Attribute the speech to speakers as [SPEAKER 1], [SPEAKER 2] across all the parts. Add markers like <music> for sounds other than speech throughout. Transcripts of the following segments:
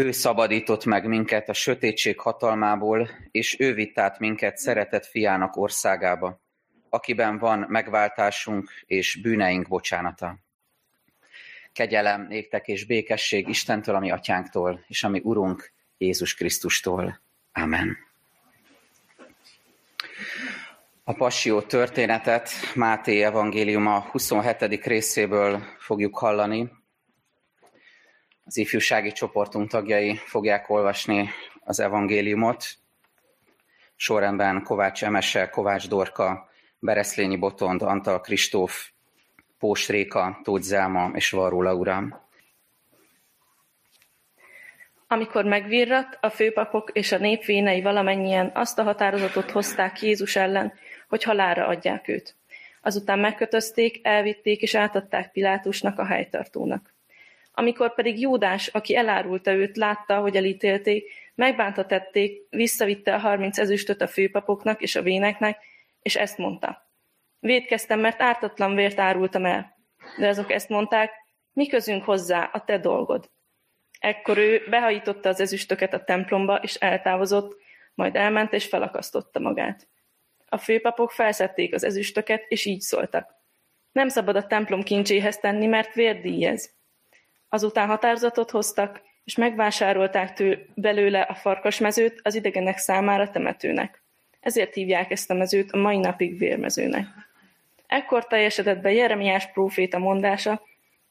[SPEAKER 1] Ő szabadított meg minket a sötétség hatalmából, és ő vitt át minket szeretett fiának országába, akiben van megváltásunk és bűneink bocsánata. Kegyelem néktek és békesség Istentől, ami atyánktól, és ami Urunk Jézus Krisztustól. Amen. A passió történetet Máté evangéliuma 27. részéből fogjuk hallani. Az ifjúsági csoportunk tagjai fogják olvasni az evangéliumot. Sorrendben Kovács Emese, Kovács Dorka, Bereszlényi Botond, Antal Kristóf, Pós Réka, Tóth Zelma és Varró Laura.
[SPEAKER 2] Amikor megvirrat, a főpapok és a nép vénei valamennyien azt a határozatot hozták Jézus ellen, hogy halára adják őt. Azután megkötözték, elvitték és átadták Pilátusnak a helytartónak. Amikor pedig Júdás, aki elárulta őt, látta, hogy elítélték, megbánta tették, visszavitte a harminc ezüstöt a főpapoknak és a véneknek, és ezt mondta. Védkeztem, mert ártatlan vért árultam el. De azok ezt mondták, mi közünk hozzá, a te dolgod. Ekkor ő behajította az ezüstöket a templomba, és eltávozott, majd elment és felakasztotta magát. A főpapok felszedték az ezüstöket, és így szóltak. Nem szabad a templom kincséhez tenni, mert vérdíjez. Azután határozatot hoztak, és megvásárolták tő belőle a farkasmezőt az idegenek számára temetőnek. Ezért hívják ezt a mezőt a mai napig vérmezőnek. Ekkor teljesedett be Jeremiás próféta mondása,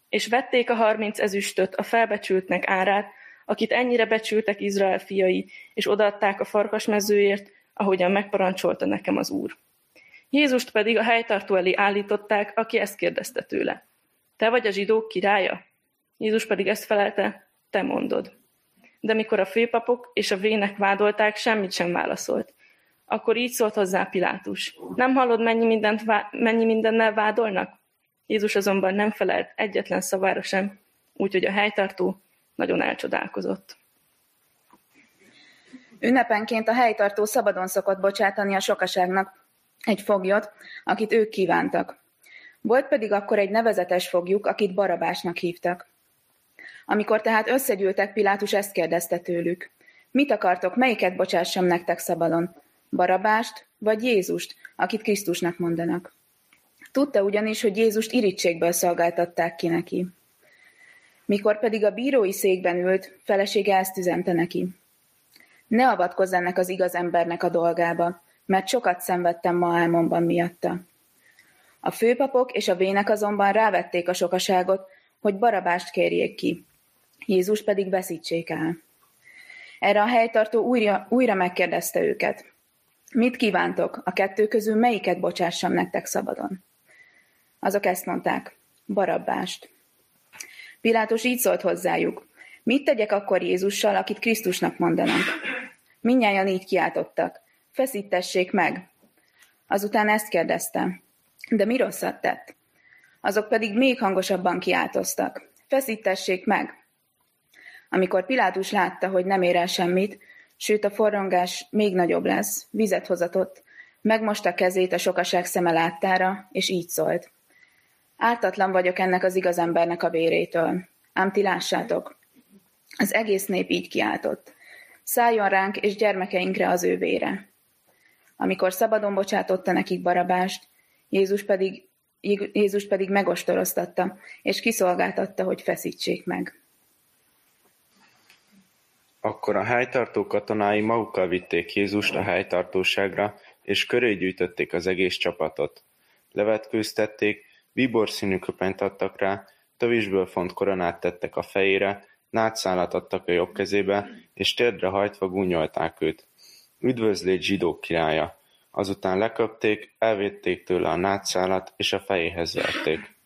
[SPEAKER 2] és vették a harminc ezüstöt a felbecsültnek árát, akit ennyire becsültek Izrael fiai, és odaadták a farkasmezőért, ahogyan megparancsolta nekem az Úr. Jézust pedig a helytartó elé állították, aki ezt kérdezte tőle. Te vagy a zsidók királya? Jézus pedig ezt felelte, te mondod. De mikor a főpapok és a vének vádolták, semmit sem válaszolt. Akkor így szólt hozzá Pilátus. Nem hallod, mennyi, mindent, mennyi mindennel vádolnak? Jézus azonban nem felelt egyetlen szavára sem, úgyhogy a helytartó nagyon elcsodálkozott.
[SPEAKER 3] Ünnepenként a helytartó szabadon szokott bocsátani a sokaságnak egy foglyot, akit ők kívántak. Volt pedig akkor egy nevezetes fogjuk, akit Barabásnak hívtak. Amikor tehát összegyűltek, Pilátus ezt kérdezte tőlük. Mit akartok, melyiket bocsássam nektek szabadon? Barabást vagy Jézust, akit Krisztusnak mondanak? Tudta ugyanis, hogy Jézust irítségből szolgáltatták ki neki. Mikor pedig a bírói székben ült, felesége ezt üzente neki. Ne avatkozz ennek az igaz embernek a dolgába, mert sokat szenvedtem ma álmomban miatta. A főpapok és a vének azonban rávették a sokaságot, hogy barabást kérjék ki, Jézus pedig veszítsék el. Erre a helytartó újra, újra megkérdezte őket. Mit kívántok, a kettő közül melyiket bocsássam nektek szabadon? Azok ezt mondták, Barabbást. Pilátus így szólt hozzájuk, mit tegyek akkor Jézussal, akit Krisztusnak mondanak? Mindnyájan így kiáltottak, feszítessék meg. Azután ezt kérdezte, de mi rosszat tett? Azok pedig még hangosabban kiáltoztak, feszítessék meg. Amikor Pilátus látta, hogy nem ér el semmit, sőt a forrongás még nagyobb lesz, vizet hozatott, megmosta kezét a sokaság szeme láttára, és így szólt. Ártatlan vagyok ennek az igaz embernek a vérétől. Ám ti lássátok. Az egész nép így kiáltott. Szálljon ránk és gyermekeinkre az ő vére. Amikor szabadon bocsátotta nekik Barabást, Jézus pedig, Jézus pedig megostoroztatta, és kiszolgáltatta, hogy feszítsék meg.
[SPEAKER 4] Akkor a helytartó katonái magukkal vitték Jézust a helytartóságra, és köré gyűjtötték az egész csapatot. Levetkőztették, Bíborszínű köpenyt adtak rá, tövisből font koronát tettek a fejére, nátszálat adtak a jobb kezébe, és térdre hajtva gúnyolták őt. Üdvözlét zsidók királya! Azután leköpték, elvédték tőle a nátszálat, és a fejéhez verték.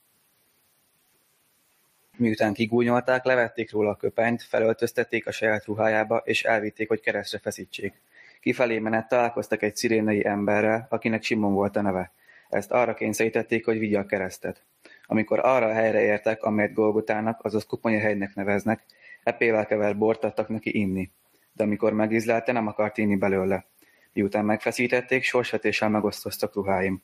[SPEAKER 1] Miután kigúnyolták, levették róla a köpenyt, felöltöztették a saját ruhájába, és elvitték, hogy keresztre feszítsék. Kifelé menet találkoztak egy szirénei emberrel, akinek Simon volt a neve. Ezt arra kényszerítették, hogy vigye a keresztet. Amikor arra a helyre értek, amelyet Golgotának, azaz helynek neveznek, epével kevert bort adtak neki inni. De amikor megízlelte, nem akart inni belőle. Miután megfeszítették, sorsvetéssel megosztoztak ruháim.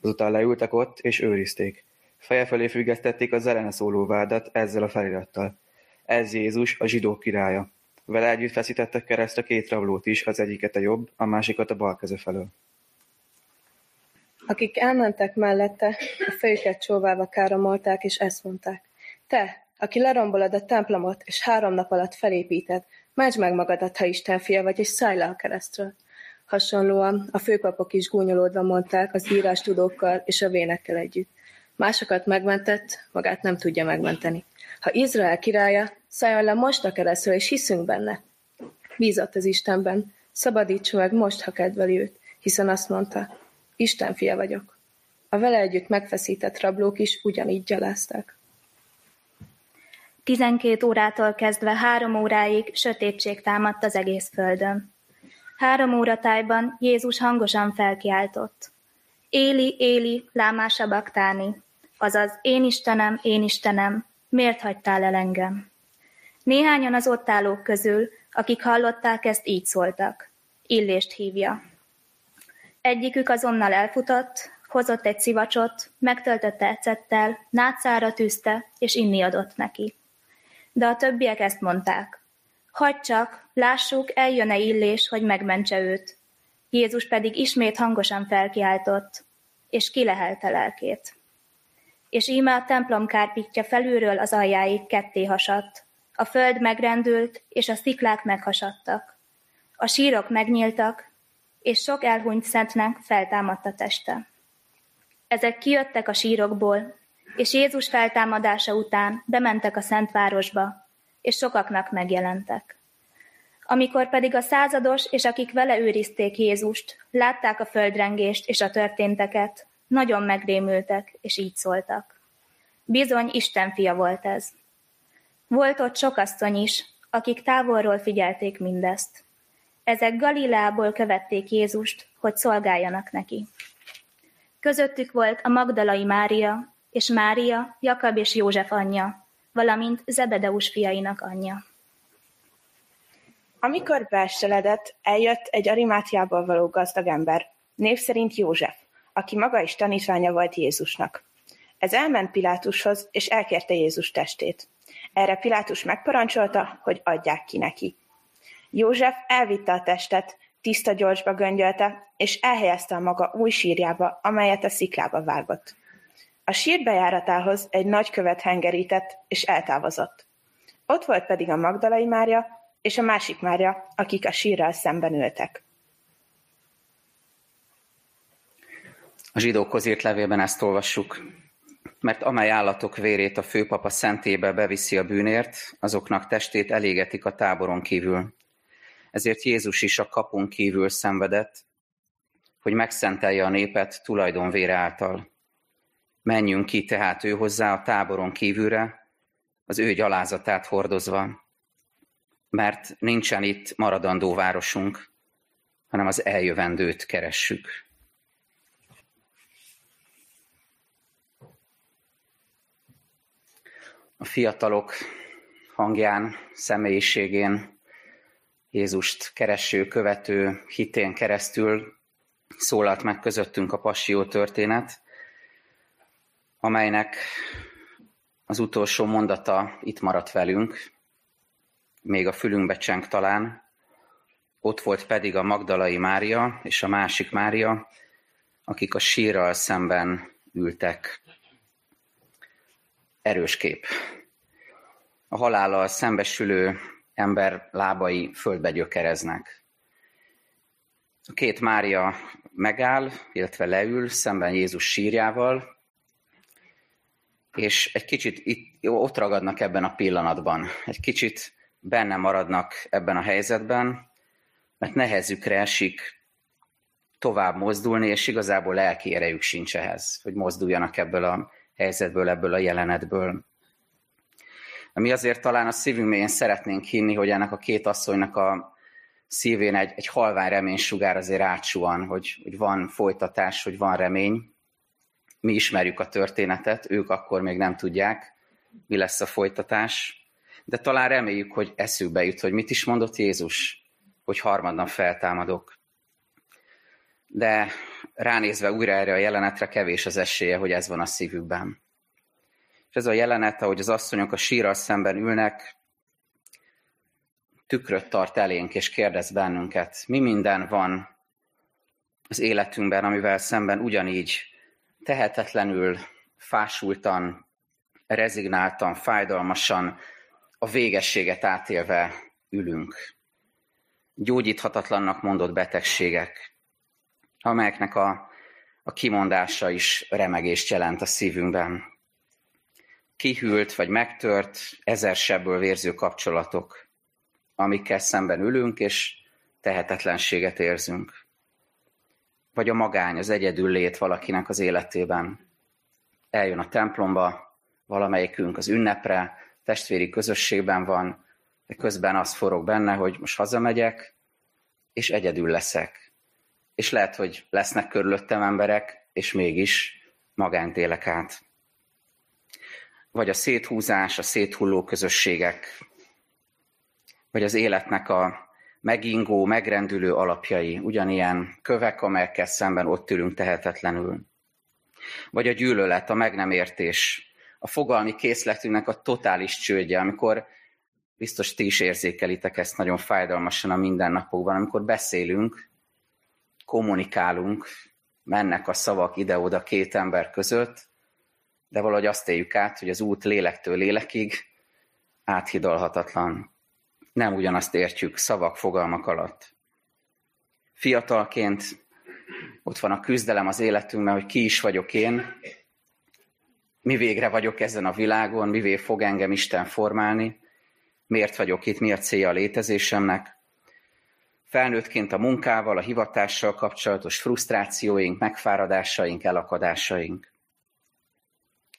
[SPEAKER 1] Azután leültek ott, és őrizték. Feje felé függesztették az ellene szóló vádat ezzel a felirattal. Ez Jézus, a zsidók királya. Vele együtt feszítettek keresztre két rablót is, az egyiket a jobb, a másikat a bal keze felől.
[SPEAKER 5] Akik elmentek mellette, a fejüket csóválva káromolták, és ezt mondták. Te, aki lerombolod a templomot, és három nap alatt felépíted, másd meg magadat, ha Isten fia vagy, és szállj le a keresztről. Hasonlóan a főpapok is gúnyolódva mondták az írás tudókkal és a vénekkel együtt. Másokat megmentett, magát nem tudja megmenteni. Ha Izrael királya, szálljon le most a keresztről, és hiszünk benne. Bízott az Istenben, szabadíts meg most, ha kedveli őt, hiszen azt mondta, Isten fia vagyok. A vele együtt megfeszített rablók is ugyanígy gyalázták.
[SPEAKER 6] Tizenkét órától kezdve három óráig sötétség támadt az egész földön. Három óra tájban Jézus hangosan felkiáltott. Éli, Éli, lámá baktáni, azaz én Istenem, én Istenem, miért hagytál el engem? Néhányan az ott állók közül, akik hallották ezt, így szóltak. Illést hívja. Egyikük azonnal elfutott, hozott egy szivacsot, megtöltötte ecettel, nátszára tűzte, és inni adott neki. De a többiek ezt mondták. Hagyd csak, lássuk, eljön-e illés, hogy megmentse őt. Jézus pedig ismét hangosan felkiáltott, és kilehelte lelkét. És íme a templom kárpitja felülről az aljáig ketté hasadt. A föld megrendült, és a sziklák meghasadtak. A sírok megnyíltak, és sok elhunyt szentnek feltámadt a teste. Ezek kijöttek a sírokból, és Jézus feltámadása után bementek a Szentvárosba, és sokaknak megjelentek. Amikor pedig a százados és akik vele őrizték Jézust, látták a földrengést és a történteket, nagyon megrémültek, és így szóltak. Bizony Isten fia volt ez. Volt ott sok asszony is, akik távolról figyelték mindezt. Ezek Galileából követték Jézust, hogy szolgáljanak neki. Közöttük volt a Magdalai Mária, és Mária, Jakab és József anyja, valamint Zebedeus fiainak anyja.
[SPEAKER 7] Amikor beesteledett, eljött egy Arimátiából való gazdag ember, név szerint József, aki maga is tanítványa volt Jézusnak. Ez elment Pilátushoz, és elkérte Jézus testét. Erre Pilátus megparancsolta, hogy adják ki neki. József elvitte a testet, tiszta gyorsba göngyölte, és elhelyezte a maga új sírjába, amelyet a sziklába vágott. A sír bejáratához egy nagy követ hengerített, és eltávozott. Ott volt pedig a Magdalai Mária és a másik Mária, akik a sírral szemben ültek.
[SPEAKER 8] A zsidókhoz írt levélben ezt olvassuk. Mert amely állatok vérét a főpapa szentébe beviszi a bűnért, azoknak testét elégetik a táboron kívül. Ezért Jézus is a kapun kívül szenvedett, hogy megszentelje a népet tulajdonvére által. Menjünk ki tehát ő hozzá a táboron kívülre, az ő gyalázatát hordozva, mert nincsen itt maradandó városunk, hanem az eljövendőt keressük. A fiatalok hangján, személyiségén, Jézust kereső, követő hitén keresztül szólalt meg közöttünk a passió történet, amelynek az utolsó mondata itt maradt velünk, még a fülünkbe cseng talán, ott volt pedig a Magdalai Mária és a másik Mária, akik a sírral szemben ültek. Erős kép. A halállal szembesülő ember lábai földbe gyökereznek. A két Mária megáll, illetve leül szemben Jézus sírjával, és egy kicsit itt, ott ragadnak ebben a pillanatban. Egy kicsit benne maradnak ebben a helyzetben, mert nehezükre esik tovább mozdulni, és igazából lelki erejük sincs ehhez, hogy mozduljanak ebből a helyzetből, ebből a jelenetből. Mi azért talán a szívünk mélyén szeretnénk hinni, hogy ennek a két asszonynak a szívén egy, egy halvány reménysugár azért átsuhan, hogy, hogy van folytatás, hogy van remény. Mi ismerjük a történetet, ők akkor még nem tudják, mi lesz a folytatás. De talán reméljük, hogy eszükbe jut, hogy mit is mondott Jézus, hogy harmadnap feltámadok. De ránézve újra erre a jelenetre kevés az esélye, hogy ez van a szívükben. És ez a jelenet, ahogy az asszonyok a sírral szemben ülnek, tükröt tart elénk, és kérdez bennünket, mi minden van az életünkben, amivel szemben ugyanígy tehetetlenül, fásultan, rezignáltan, fájdalmasan, a végességet átélve ülünk. Gyógyíthatatlannak mondott betegségek, amelyeknek a, a kimondása is remegést jelent a szívünkben. Kihűlt vagy megtört, ezer sebből vérző kapcsolatok, amikkel szemben ülünk, és tehetetlenséget érzünk. Vagy a magány, az egyedül lét valakinek az életében. Eljön a templomba, valamelyikünk az ünnepre, testvéri közösségben van, de közben az forog benne, hogy most hazamegyek, és egyedül leszek. És lehet, hogy lesznek körülöttem emberek, és mégis magánt élek át. Vagy a széthúzás, a széthulló közösségek, vagy az életnek a megingó, megrendülő alapjai, ugyanilyen kövek, amelyekkel szemben ott ülünk tehetetlenül. Vagy a gyűlölet, a meg nem értés, a fogalmi készletünknek a totális csődje, amikor biztos ti is érzékelitek ezt nagyon fájdalmasan a mindennapokban, amikor beszélünk, kommunikálunk, mennek a szavak ide-oda két ember között, de valahogy azt éljük át, hogy az út lélektől lélekig áthidalhatatlan. Nem ugyanazt értjük szavak, fogalmak alatt. Fiatalként ott van a küzdelem az életünkben, hogy ki is vagyok én, mi végre vagyok ezen a világon, mivé fog engem Isten formálni, miért vagyok itt, mi a célja a létezésemnek. Felnőttként a munkával, a hivatással kapcsolatos frusztrációink, megfáradásaink, elakadásaink.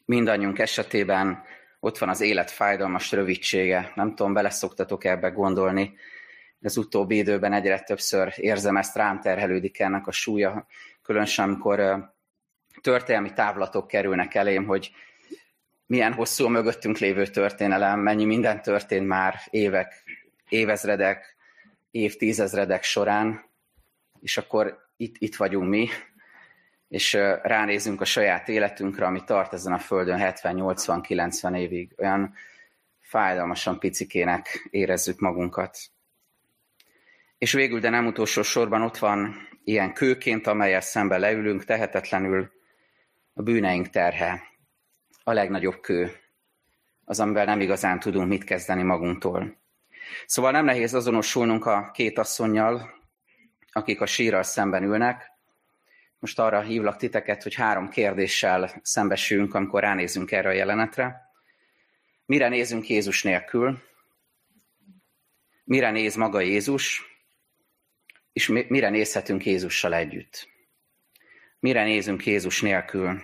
[SPEAKER 8] Mindannyiunk esetében ott van az élet fájdalmas rövidsége. Nem tudom, beleszoktatok ebbe gondolni, az utóbbi időben egyre többször érzem ezt, rám terhelődik ennek a súlya, különösen amikor történelmi távlatok kerülnek elém, hogy milyen hosszú a mögöttünk lévő történelem, mennyi minden történt már évek, évezredek, évtizedredek során, és akkor itt, itt vagyunk mi, és ránézünk a saját életünkre, ami tart ezen a földön 70-80-90 évig. Olyan fájdalmasan picikének érezzük magunkat. És végül, de nem utolsó sorban ott van ilyen kőként, amelyel szembe leülünk, tehetetlenül a bűneink terhe, a legnagyobb kő, az, amivel nem igazán tudunk mit kezdeni magunktól. Szóval nem nehéz azonosulnunk a két asszonynal, akik a sírral szemben ülnek. Most arra hívlak titeket, hogy három kérdéssel szembesülünk, amikor ránézünk erre a jelenetre. Mire nézünk Jézus nélkül? Mire néz maga Jézus? És mire nézhetünk Jézussal együtt? Mire nézünk Jézus nélkül?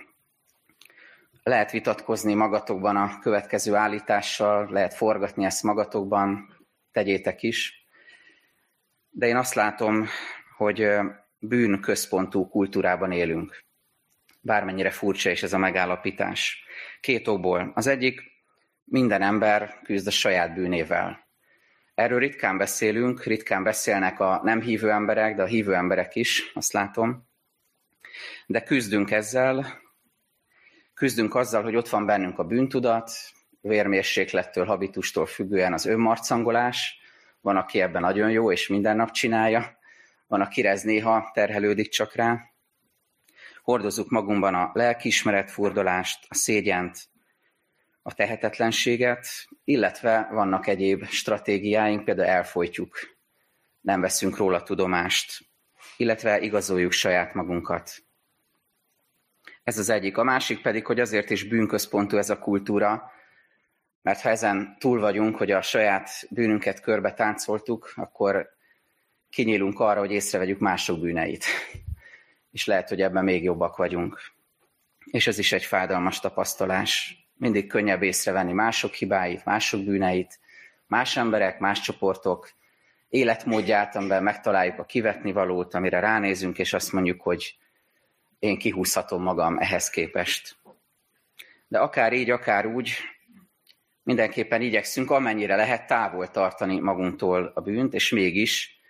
[SPEAKER 8] Lehet vitatkozni magatokban a következő állítással, lehet forgatni ezt magatokban, tegyétek is. De én azt látom, hogy bűn központú kultúrában élünk. Bármennyire furcsa is ez a megállapítás. Két okból. Az egyik, minden ember küzd a saját bűnével. Erről ritkán beszélünk, ritkán beszélnek a nem hívő emberek, de a hívő emberek is, azt látom. De küzdünk ezzel, küzdünk azzal, hogy ott van bennünk a bűntudat, vérmérséklettől, habitustól függően az önmarcangolás, van, aki ebben nagyon jó, és minden nap csinálja, van, akire ez néha terhelődik csak rá. Hordozzuk magunkban a lelkiismeret furdalást, a szégyent, a tehetetlenséget, illetve vannak egyéb stratégiáink, például elfolytjuk, nem veszünk róla tudomást, illetve igazoljuk saját magunkat. Ez az egyik. A másik pedig, hogy azért is bűnközpontú ez a kultúra, mert ha ezen túl vagyunk, hogy a saját bűnünket körbe táncoltuk, akkor kinyílunk arra, hogy észrevegyük mások bűneit. És lehet, hogy ebben még jobbak vagyunk. És ez is egy fájdalmas tapasztalás. Mindig könnyebb észrevenni mások hibáit, mások bűneit, más emberek, más csoportok életmódját, amiben megtaláljuk a kivetni valót, amire ránézünk, és azt mondjuk, hogy én kihúzhatom magam ehhez képest. De akár így, akár úgy, mindenképpen igyekszünk amennyire lehet távol tartani magunktól a bűnt, és mégis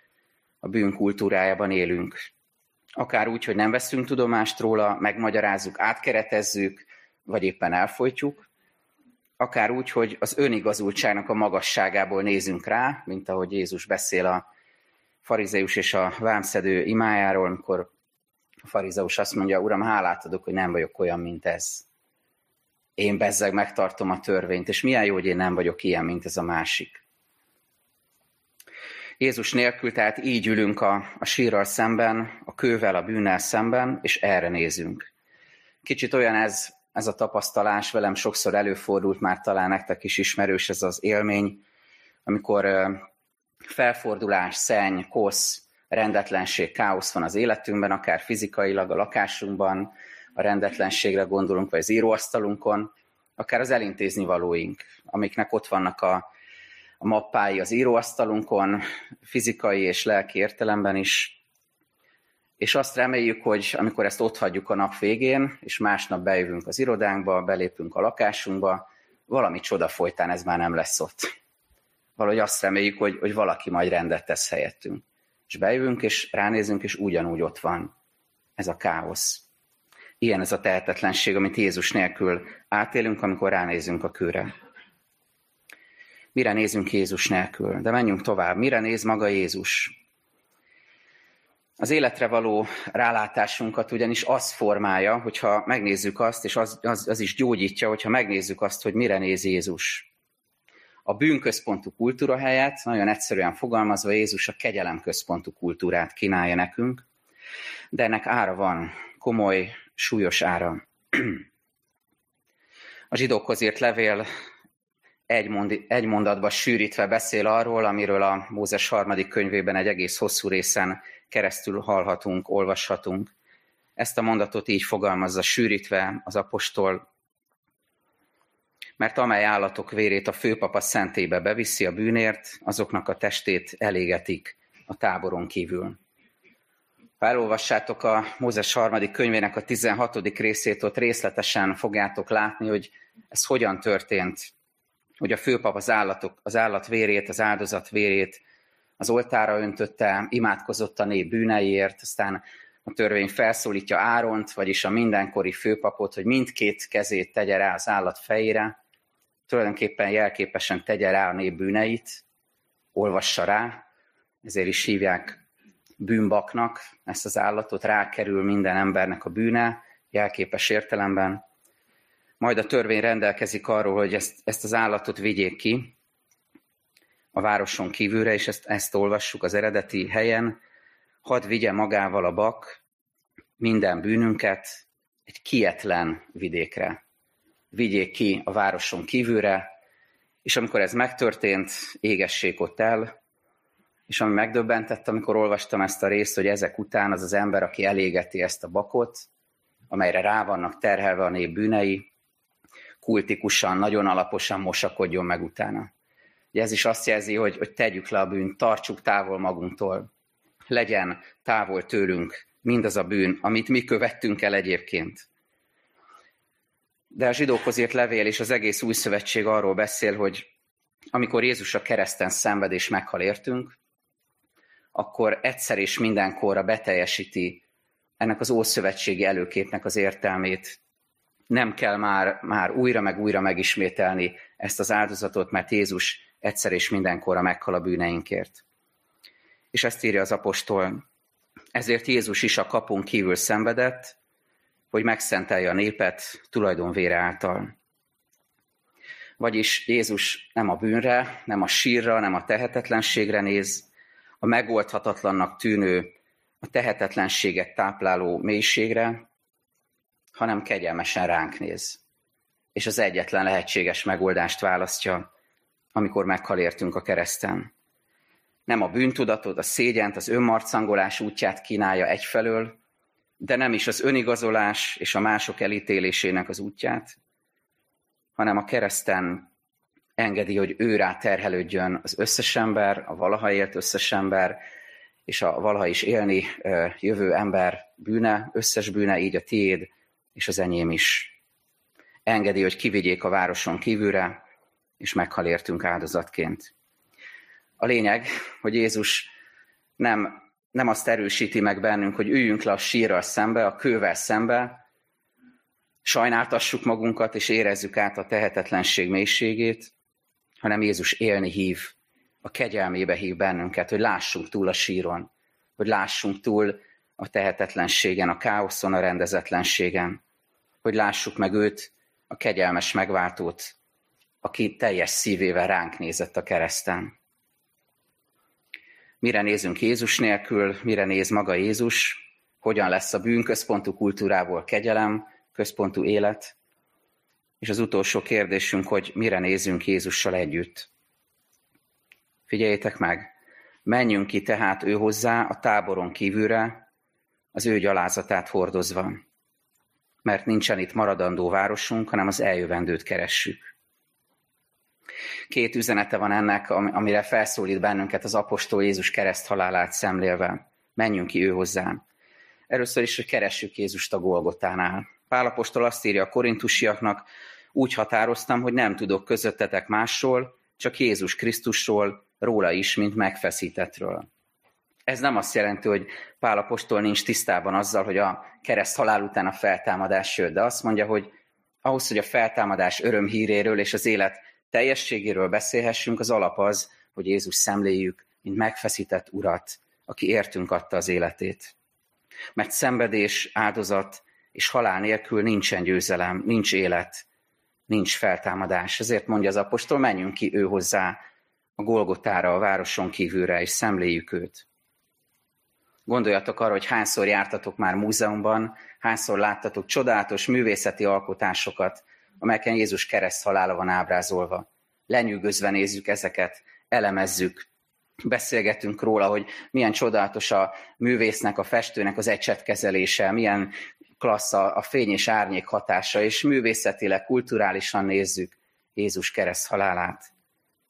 [SPEAKER 8] a bűn kultúrájában élünk. Akár úgy, hogy nem veszünk tudomást róla, megmagyarázzuk, átkeretezzük, vagy éppen elfolytjuk, akár úgy, hogy az önigazultságnak a magasságából nézünk rá, mint ahogy Jézus beszél a farizeus és a vámszedő imájáról, amikor a farizeus azt mondja, Uram, hálát adok, hogy nem vagyok olyan, mint ez. Én bezzeg megtartom a törvényt, és milyen jó, hogy én nem vagyok ilyen, mint ez a másik. Jézus nélkül tehát így ülünk a, a sírral szemben, a kővel, a bűnnel szemben, és erre nézünk. Kicsit olyan ez, ez a tapasztalás, velem sokszor előfordult, már talán nektek is ismerős ez az élmény, amikor felfordulás, szenny, kosz, rendetlenség, káosz van az életünkben, akár fizikailag a lakásunkban, a rendetlenségre gondolunk, vagy az íróasztalunkon, akár az elintézni valóink, amiknek ott vannak a, a mappái az íróasztalunkon, fizikai és lelki értelemben is, és azt reméljük, hogy amikor ezt ott hagyjuk a nap végén, és másnap bejövünk az irodánkba, belépünk a lakásunkba, valami csoda folytán ez már nem lesz ott. Valahogy azt reméljük, hogy, hogy valaki majd rendet tesz helyettünk. És bejövünk, és ránézünk, és ugyanúgy ott van ez a káosz. Ilyen ez a tehetetlenség, amit Jézus nélkül átélünk, amikor ránézünk a kőre. Mire nézünk Jézus nélkül? De menjünk tovább. Mire néz maga Jézus? Az életre való rálátásunkat ugyanis az formálja, hogyha megnézzük azt, és az, az, az is gyógyítja, hogyha megnézzük azt, hogy mire néz Jézus. A bűnközpontú kultúra helyett, nagyon egyszerűen fogalmazva, Jézus a kegyelemközpontú kultúrát kínálja nekünk, de ennek ára van, komoly, súlyos ára. A zsidókhoz írt levél egy, mond, egy mondatba sűrítve beszél arról, amiről a Mózes harmadik könyvében egy egész hosszú részen keresztül hallhatunk, olvashatunk. Ezt a mondatot így fogalmazza sűrítve az apostol, mert amely állatok vérét a főpapa szentébe beviszi a bűnért, azoknak a testét elégetik a táboron kívül. Ha elolvassátok a Mózes harmadik könyvének a 16. részét, ott részletesen fogjátok látni, hogy ez hogyan történt, hogy a főpap az, állatok, az állat vérét, az áldozat vérét az oltára öntötte, imádkozott a nép bűneiért, aztán a törvény felszólítja Áront, vagyis a mindenkori főpapot, hogy mindkét kezét tegye rá az állat fejére, tulajdonképpen jelképesen tegye rá a nép bűneit, olvassa rá, ezért is hívják bűnbaknak ezt az állatot, rákerül minden embernek a bűne, jelképes értelemben. Majd a törvény rendelkezik arról, hogy ezt, ezt az állatot vigyék ki, a városon kívülre, és ezt, ezt olvassuk az eredeti helyen, hadd vigye magával a bak minden bűnünket egy kietlen vidékre. Vigyék ki a városon kívülre, és amikor ez megtörtént, égessék ott el, és ami megdöbbentett, amikor olvastam ezt a részt, hogy ezek után az az ember, aki elégeti ezt a bakot, amelyre rá vannak terhelve a nép bűnei, kultikusan, nagyon alaposan mosakodjon meg utána. Ugye ez is azt jelzi, hogy, hogy tegyük le a bűnt, tartsuk távol magunktól. Legyen távol tőlünk mindaz a bűn, amit mi követtünk el egyébként. De a zsidókhoz írt levél és az egész új szövetség arról beszél, hogy amikor Jézus a kereszten szenved és meghal értünk, akkor egyszer és mindenkorra beteljesíti ennek az ószövetségi előképnek az értelmét. Nem kell már, már újra meg újra megismételni ezt az áldozatot, mert Jézus egyszer és mindenkorra meghal a bűneinkért. És ezt írja az apostol. Ezért Jézus is a kapun kívül szenvedett, hogy megszentelje a népet tulajdonvére által. Vagyis Jézus nem a bűnre, nem a sírra, nem a tehetetlenségre néz, a megoldhatatlannak tűnő, a tehetetlenséget tápláló mélységre, hanem kegyelmesen ránk néz. És az egyetlen lehetséges megoldást választja, amikor meghal értünk a kereszten. Nem a bűntudatot, a szégyent, az önmarcangolás útját kínálja egyfelől, de nem is az önigazolás és a mások elítélésének az útját, hanem a kereszten engedi, hogy ő rá terhelődjön az összes ember, a valaha élt összes ember, és a valaha is élni jövő ember bűne, összes bűne, így a tiéd és az enyém is. Engedi, hogy kivigyék a városon kívülre, és meghal áldozatként. A lényeg, hogy Jézus nem, nem azt erősíti meg bennünk, hogy üljünk le a sírral szembe, a kővel szembe, sajnáltassuk magunkat, és érezzük át a tehetetlenség mélységét, hanem Jézus élni hív, a kegyelmébe hív bennünket, hogy lássunk túl a síron, hogy lássunk túl a tehetetlenségen, a káoszon, a rendezetlenségen, hogy lássuk meg őt, a kegyelmes megváltót, aki teljes szívével ránk nézett a kereszten. Mire nézünk Jézus nélkül, mire néz maga Jézus, hogyan lesz a bűnközpontú kultúrából kegyelem, központú élet, és az utolsó kérdésünk, hogy mire nézünk Jézussal együtt. Figyeljétek meg, menjünk ki tehát ő hozzá a táboron kívülre, az ő gyalázatát hordozva. Mert nincsen itt maradandó városunk, hanem az eljövendőt keressük. Két üzenete van ennek, amire felszólít bennünket az apostol Jézus kereszt halálát szemlélve. Menjünk ki ő hozzá. Először is, hogy keressük Jézust a Golgotánál. Pálapostól azt írja a korintusiaknak, úgy határoztam, hogy nem tudok közöttetek másról, csak Jézus Krisztusról, róla is, mint megfeszítetről. Ez nem azt jelenti, hogy Pálapostól nincs tisztában azzal, hogy a kereszt halál után a feltámadás jött, de azt mondja, hogy ahhoz, hogy a feltámadás örömhíréről és az élet teljességéről beszélhessünk, az alap az, hogy Jézus szemléljük, mint megfeszített urat, aki értünk adta az életét. Mert szenvedés, áldozat és halál nélkül nincsen győzelem, nincs élet, nincs feltámadás. Ezért mondja az apostol, menjünk ki ő hozzá a Golgotára, a városon kívülre, és szemléljük őt. Gondoljatok arra, hogy hányszor jártatok már múzeumban, hányszor láttatok csodálatos művészeti alkotásokat, amelyeken Jézus kereszt halála van ábrázolva. Lenyűgözve nézzük ezeket, elemezzük, beszélgetünk róla, hogy milyen csodálatos a művésznek, a festőnek az ecsetkezelése, milyen klassz a fény és árnyék hatása, és művészetileg, kulturálisan nézzük Jézus kereszt halálát.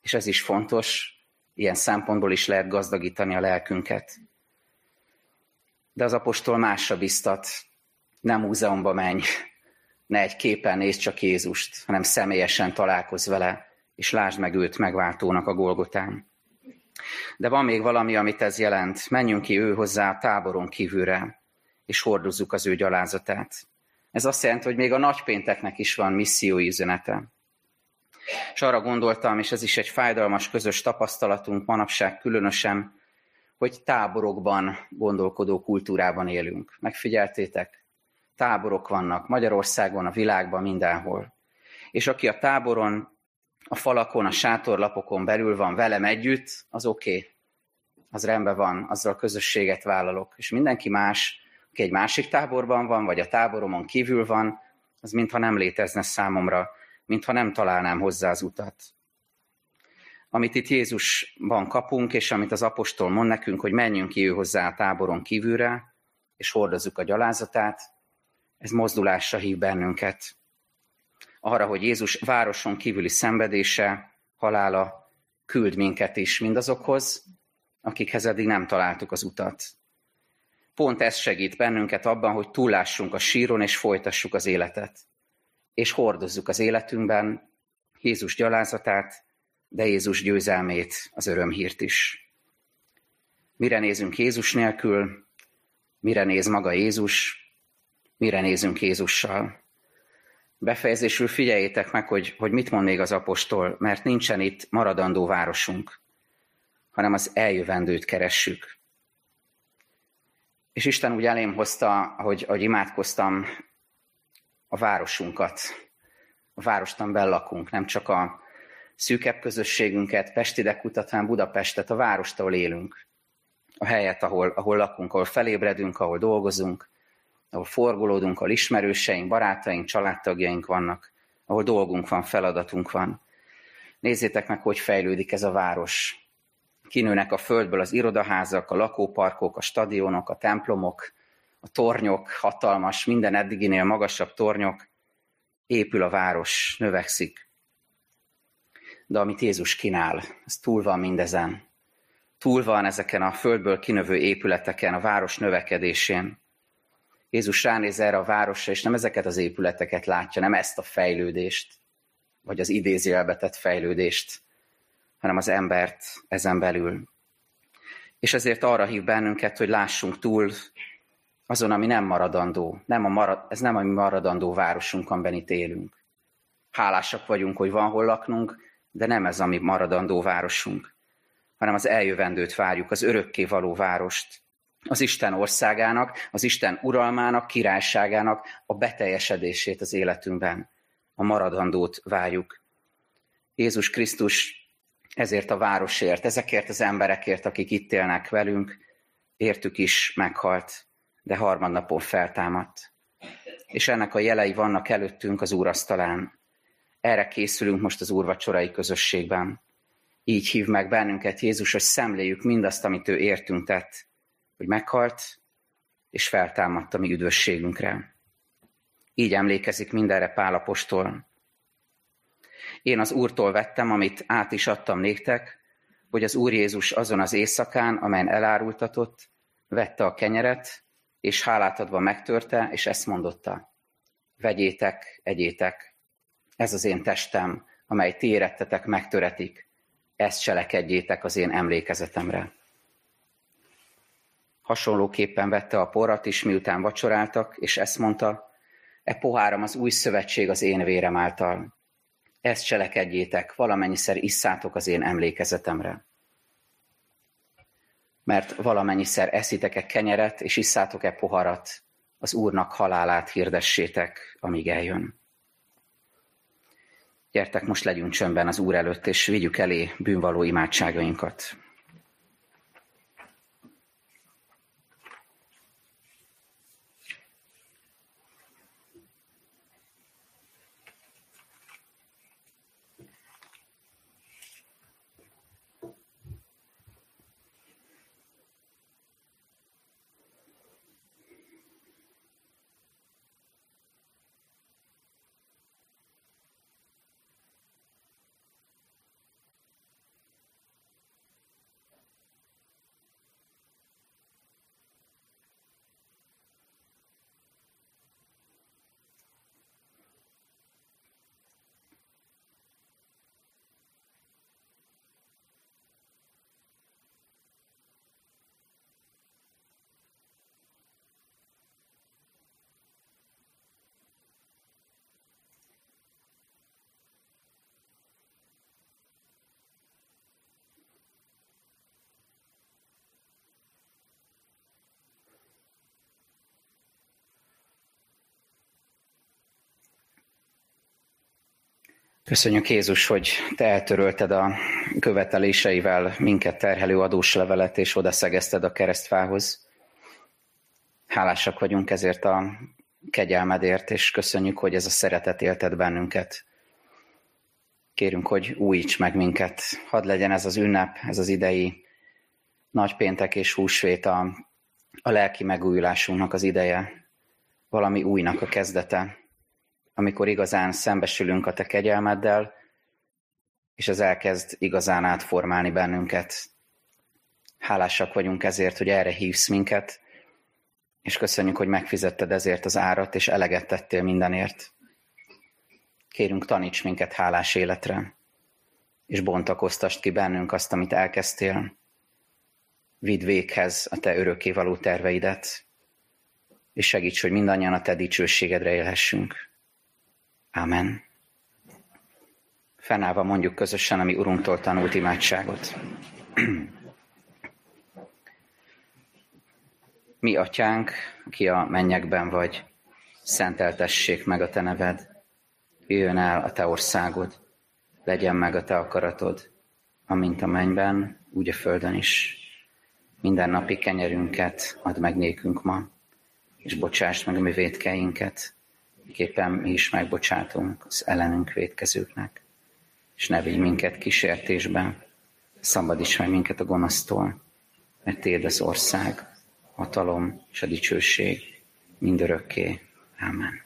[SPEAKER 8] És ez is fontos, ilyen szempontból is lehet gazdagítani a lelkünket. De az apostol másra biztat, nem múzeumba menj, ne egy képen nézd csak Jézust, hanem személyesen találkozz vele, és lásd meg őt megváltónak a Golgotán. De van még valami, amit ez jelent. Menjünk ki ő hozzá a táboron kívülre, és hordozzuk az ő gyalázatát. Ez azt jelenti, hogy még a nagypénteknek is van missziói üzenete. És arra gondoltam, és ez is egy fájdalmas közös tapasztalatunk manapság különösen, hogy táborokban gondolkodó kultúrában élünk. Megfigyeltétek? Táborok vannak Magyarországon, a világban, mindenhol. És aki a táboron, a falakon, a sátorlapokon belül van velem együtt, az oké. Okay. Az rendben van, azzal közösséget vállalok. És mindenki más, aki egy másik táborban van, vagy a táboromon kívül van, az mintha nem létezne számomra, mintha nem találnám hozzá az utat. Amit itt Jézusban kapunk, és amit az apostol mond nekünk, hogy menjünk ki ő hozzá a táboron kívülre, és hordozzuk a gyalázatát, ez mozdulásra hív bennünket. Arra, hogy Jézus városon kívüli szenvedése, halála küld minket is mindazokhoz, akikhez eddig nem találtuk az utat. Pont ez segít bennünket abban, hogy túlássunk a síron és folytassuk az életet. És hordozzuk az életünkben Jézus gyalázatát, de Jézus győzelmét, az örömhírt is. Mire nézünk Jézus nélkül, mire néz maga Jézus, mire nézünk Jézussal. Befejezésül figyeljétek meg, hogy, hogy mit mond még az apostol, mert nincsen itt maradandó városunk, hanem az eljövendőt keressük. És Isten úgy elém hozta, hogy, hogy imádkoztam a városunkat, a várostan lakunk, nem csak a szűkebb közösségünket, Pesti Dekutatván Budapestet, a várost, ahol élünk, a helyet, ahol, ahol lakunk, ahol felébredünk, ahol dolgozunk, ahol forgolódunk, ahol ismerőseink, barátaink, családtagjaink vannak, ahol dolgunk van, feladatunk van. Nézzétek meg, hogy fejlődik ez a város. Kinőnek a földből az irodaházak, a lakóparkok, a stadionok, a templomok, a tornyok, hatalmas, minden eddiginél magasabb tornyok. Épül a város, növekszik. De amit Jézus kínál, az túl van mindezen. Túl van ezeken a földből kinövő épületeken, a város növekedésén. Jézus ránéz erre a városra, és nem ezeket az épületeket látja, nem ezt a fejlődést, vagy az idézőjelbetett fejlődést, hanem az embert ezen belül. És ezért arra hív bennünket, hogy lássunk túl azon, ami nem maradandó. Nem a marad, ez nem a mi maradandó városunk, amiben itt élünk. Hálásak vagyunk, hogy van hol laknunk, de nem ez a mi maradandó városunk, hanem az eljövendőt várjuk, az örökké való várost, az Isten országának, az Isten uralmának, királyságának a beteljesedését az életünkben. A maradandót várjuk. Jézus Krisztus ezért a városért, ezekért az emberekért, akik itt élnek velünk, értük is meghalt, de harmadnapon feltámadt. És ennek a jelei vannak előttünk az úrasztalán. Erre készülünk most az úrvacsorai közösségben. Így hív meg bennünket Jézus, hogy szemléljük mindazt, amit ő értünk tett, hogy meghalt, és feltámadt a mi üdvösségünkre. Így emlékezik mindenre Pálapostól. Én az Úrtól vettem, amit át is adtam néktek, hogy az Úr Jézus azon az éjszakán, amelyen elárultatott, vette a kenyeret, és hálát adva megtörte, és ezt mondotta. Vegyétek, egyétek, ez az én testem, amely ti érettetek, megtöretik, ezt cselekedjétek az én emlékezetemre. Hasonlóképpen vette a porrat is, miután vacsoráltak, és ezt mondta, e poháram az új szövetség az én vérem által. Ezt cselekedjétek, valamennyiszer isszátok az én emlékezetemre. Mert valamennyiszer eszitek-e kenyeret, és isszátok-e poharat, az Úrnak halálát hirdessétek, amíg eljön. Gyertek, most legyünk csöndben az Úr előtt, és vigyük elé bűnvaló imádságainkat. Köszönjük Jézus, hogy Te eltörölted a követeléseivel minket terhelő adós levelet, és oda szegezted a keresztfához. Hálásak vagyunk ezért a kegyelmedért, és köszönjük, hogy ez a szeretet élted bennünket. Kérünk, hogy újíts meg minket. Hadd legyen ez az ünnep, ez az idei nagypéntek és húsvét a, a lelki megújulásunknak az ideje, valami újnak a kezdete, amikor igazán szembesülünk a te kegyelmeddel, és ez elkezd igazán átformálni bennünket. Hálásak vagyunk ezért, hogy erre hívsz minket, és köszönjük, hogy megfizetted ezért az árat, és eleget tettél mindenért. Kérünk, taníts minket hálás életre, és bontakoztast ki bennünk azt, amit elkezdtél. Vidd véghez a te örökkévaló terveidet, és segíts, hogy mindannyian a te dicsőségedre élhessünk. Amen. Fennállva mondjuk közösen a mi Urunktól tanult imádságot. <clears throat> Mi, atyánk, aki a mennyekben vagy, szenteltessék meg a te neved, jöjjön el a te országod, legyen meg a te akaratod, amint a mennyben, úgy a földön is. Minden napi kenyerünket add meg nékünk ma, és bocsáss meg a mi védkeinket, képpen mi is megbocsátunk az ellenünk védkezőknek, és ne vigy minket kísértésben, szabadíts meg minket a gonosztól, mert Téd az ország, hatalom és a dicsőség mindörökké. Amen.